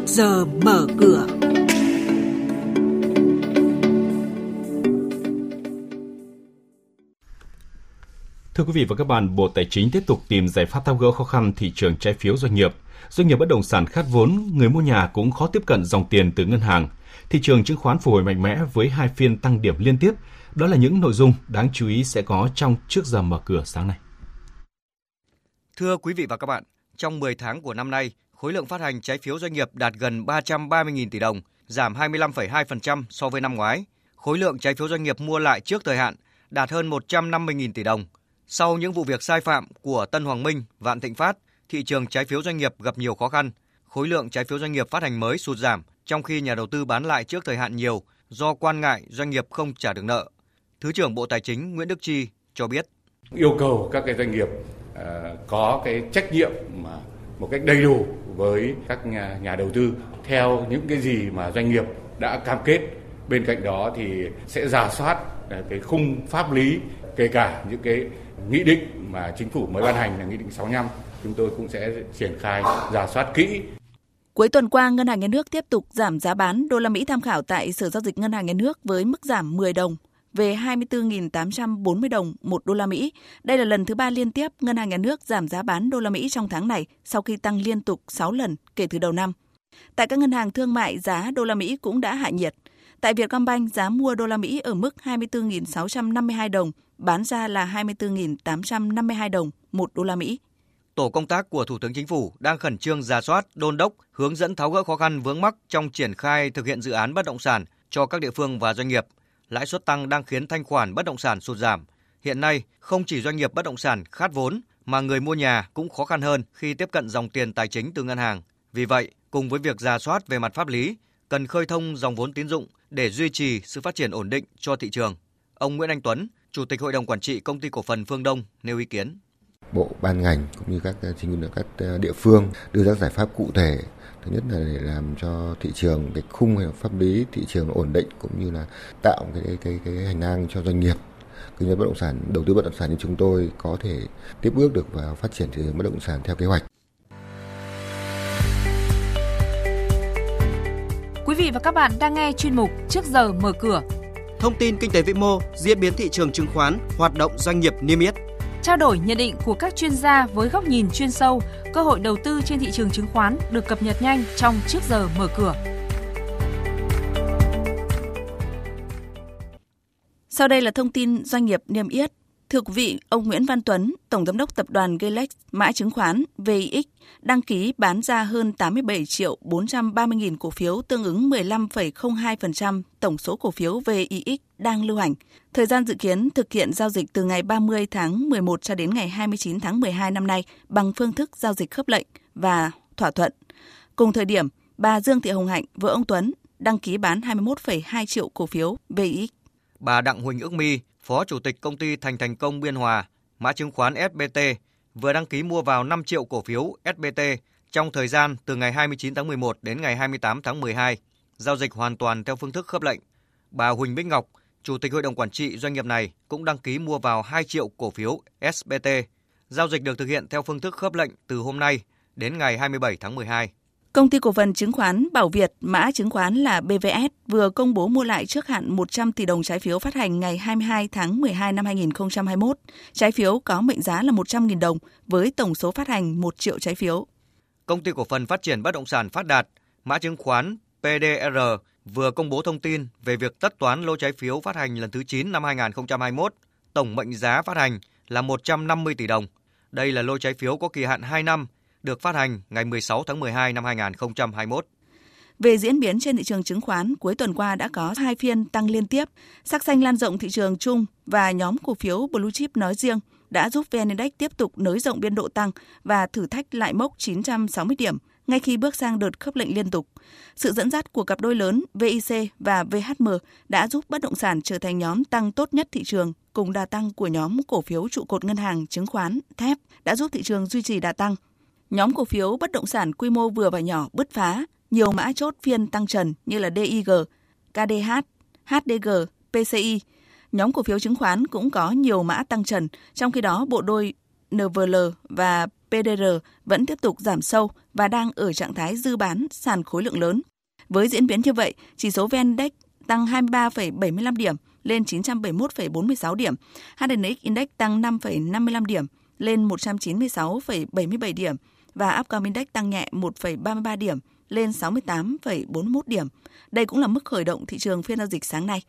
trước giờ mở cửa. Thưa quý vị và các bạn, Bộ Tài chính tiếp tục tìm giải pháp tháo gỡ khó khăn thị trường trái phiếu doanh nghiệp. Doanh nghiệp bất động sản khát vốn, người mua nhà cũng khó tiếp cận dòng tiền từ ngân hàng. Thị trường chứng khoán phục hồi mạnh mẽ với hai phiên tăng điểm liên tiếp. Đó là những nội dung đáng chú ý sẽ có trong trước giờ mở cửa sáng nay. Thưa quý vị và các bạn, trong 10 tháng của năm nay, khối lượng phát hành trái phiếu doanh nghiệp đạt gần 330.000 tỷ đồng, giảm 25,2% so với năm ngoái. Khối lượng trái phiếu doanh nghiệp mua lại trước thời hạn đạt hơn 150.000 tỷ đồng. Sau những vụ việc sai phạm của Tân Hoàng Minh, Vạn Thịnh Phát, thị trường trái phiếu doanh nghiệp gặp nhiều khó khăn. Khối lượng trái phiếu doanh nghiệp phát hành mới sụt giảm, trong khi nhà đầu tư bán lại trước thời hạn nhiều do quan ngại doanh nghiệp không trả được nợ. Thứ trưởng Bộ Tài chính Nguyễn Đức Chi cho biết. Yêu cầu các cái doanh nghiệp ờ, có cái trách nhiệm mà một cách đầy đủ với các nhà, nhà đầu tư theo những cái gì mà doanh nghiệp đã cam kết. Bên cạnh đó thì sẽ giả soát à, cái khung pháp lý kể cả những cái nghị định mà chính phủ mới ban hành là nghị định 65 chúng tôi cũng sẽ triển khai giả soát kỹ Cuối tuần qua, Ngân hàng Nhà nước tiếp tục giảm giá bán đô la Mỹ tham khảo tại Sở giao dịch Ngân hàng Nhà nước với mức giảm 10 đồng về 24.840 đồng một đô la Mỹ. Đây là lần thứ ba liên tiếp Ngân hàng Nhà nước giảm giá bán đô la Mỹ trong tháng này sau khi tăng liên tục 6 lần kể từ đầu năm. Tại các ngân hàng thương mại, giá đô la Mỹ cũng đã hạ nhiệt. Tại Vietcombank, giá mua đô la Mỹ ở mức 24.652 đồng, bán ra là 24.852 đồng một đô la Mỹ. Tổ công tác của Thủ tướng Chính phủ đang khẩn trương ra soát, đôn đốc, hướng dẫn tháo gỡ khó khăn vướng mắc trong triển khai thực hiện dự án bất động sản cho các địa phương và doanh nghiệp. Lãi suất tăng đang khiến thanh khoản bất động sản sụt giảm. Hiện nay, không chỉ doanh nghiệp bất động sản khát vốn mà người mua nhà cũng khó khăn hơn khi tiếp cận dòng tiền tài chính từ ngân hàng. Vì vậy, cùng với việc ra soát về mặt pháp lý, cần khơi thông dòng vốn tín dụng để duy trì sự phát triển ổn định cho thị trường. Ông Nguyễn Anh Tuấn, Chủ tịch Hội đồng Quản trị Công ty Cổ phần Phương Đông nêu ý kiến. Bộ ban ngành cũng như các ờ, chính quyền các ờ, địa phương đưa ra giải pháp cụ thể thứ nhất là để làm cho thị trường cái khung pháp lý thị trường ổn định cũng như là tạo cái cái cái hành lang cho doanh nghiệp kinh doanh bất động sản đầu tư bất động sản như chúng tôi có thể tiếp bước được vào phát triển thị trường bất động sản theo kế hoạch. Quý vị và các bạn đang nghe chuyên mục Trước giờ mở cửa. Thông tin kinh tế vĩ mô, diễn biến thị trường chứng khoán, hoạt động doanh nghiệp niêm yết trao đổi nhận định của các chuyên gia với góc nhìn chuyên sâu, cơ hội đầu tư trên thị trường chứng khoán được cập nhật nhanh trong trước giờ mở cửa. Sau đây là thông tin doanh nghiệp niêm yết. Thưa quý vị, ông Nguyễn Văn Tuấn, Tổng Giám đốc Tập đoàn Galex mã chứng khoán VIX đăng ký bán ra hơn 87 triệu 430 nghìn cổ phiếu tương ứng 15,02% tổng số cổ phiếu VIX đang lưu hành. Thời gian dự kiến thực hiện giao dịch từ ngày 30 tháng 11 cho đến ngày 29 tháng 12 năm nay bằng phương thức giao dịch khớp lệnh và thỏa thuận. Cùng thời điểm, bà Dương Thị Hồng Hạnh, vợ ông Tuấn, đăng ký bán 21,2 triệu cổ phiếu VIX. Bà Đặng Huỳnh Ước My, Phó Chủ tịch Công ty Thành Thành Công Biên Hòa, mã chứng khoán SBT, vừa đăng ký mua vào 5 triệu cổ phiếu SBT trong thời gian từ ngày 29 tháng 11 đến ngày 28 tháng 12, giao dịch hoàn toàn theo phương thức khớp lệnh. Bà Huỳnh Bích Ngọc, Chủ tịch Hội đồng Quản trị doanh nghiệp này cũng đăng ký mua vào 2 triệu cổ phiếu SBT. Giao dịch được thực hiện theo phương thức khớp lệnh từ hôm nay đến ngày 27 tháng 12. Công ty cổ phần chứng khoán Bảo Việt, mã chứng khoán là BVS, vừa công bố mua lại trước hạn 100 tỷ đồng trái phiếu phát hành ngày 22 tháng 12 năm 2021. Trái phiếu có mệnh giá là 100.000 đồng với tổng số phát hành 1 triệu trái phiếu. Công ty cổ phần phát triển bất động sản Phát Đạt, mã chứng khoán PDR vừa công bố thông tin về việc tất toán lô trái phiếu phát hành lần thứ 9 năm 2021. Tổng mệnh giá phát hành là 150 tỷ đồng. Đây là lô trái phiếu có kỳ hạn 2 năm được phát hành ngày 16 tháng 12 năm 2021. Về diễn biến trên thị trường chứng khoán, cuối tuần qua đã có hai phiên tăng liên tiếp, sắc xanh lan rộng thị trường chung và nhóm cổ phiếu Blue Chip nói riêng đã giúp VN Index tiếp tục nới rộng biên độ tăng và thử thách lại mốc 960 điểm ngay khi bước sang đợt khớp lệnh liên tục. Sự dẫn dắt của cặp đôi lớn VIC và VHM đã giúp bất động sản trở thành nhóm tăng tốt nhất thị trường, cùng đà tăng của nhóm cổ phiếu trụ cột ngân hàng, chứng khoán, thép đã giúp thị trường duy trì đà tăng. Nhóm cổ phiếu bất động sản quy mô vừa và nhỏ bứt phá, nhiều mã chốt phiên tăng trần như là DIG, KDH, HDG, PCI. Nhóm cổ phiếu chứng khoán cũng có nhiều mã tăng trần, trong khi đó bộ đôi NVL và PDR vẫn tiếp tục giảm sâu và đang ở trạng thái dư bán sàn khối lượng lớn. Với diễn biến như vậy, chỉ số VN Index tăng 23,75 điểm lên 971,46 điểm, HNX Index tăng 5,55 điểm lên 196,77 điểm và Upcom Index tăng nhẹ 1,33 điểm lên 68,41 điểm. Đây cũng là mức khởi động thị trường phiên giao dịch sáng nay.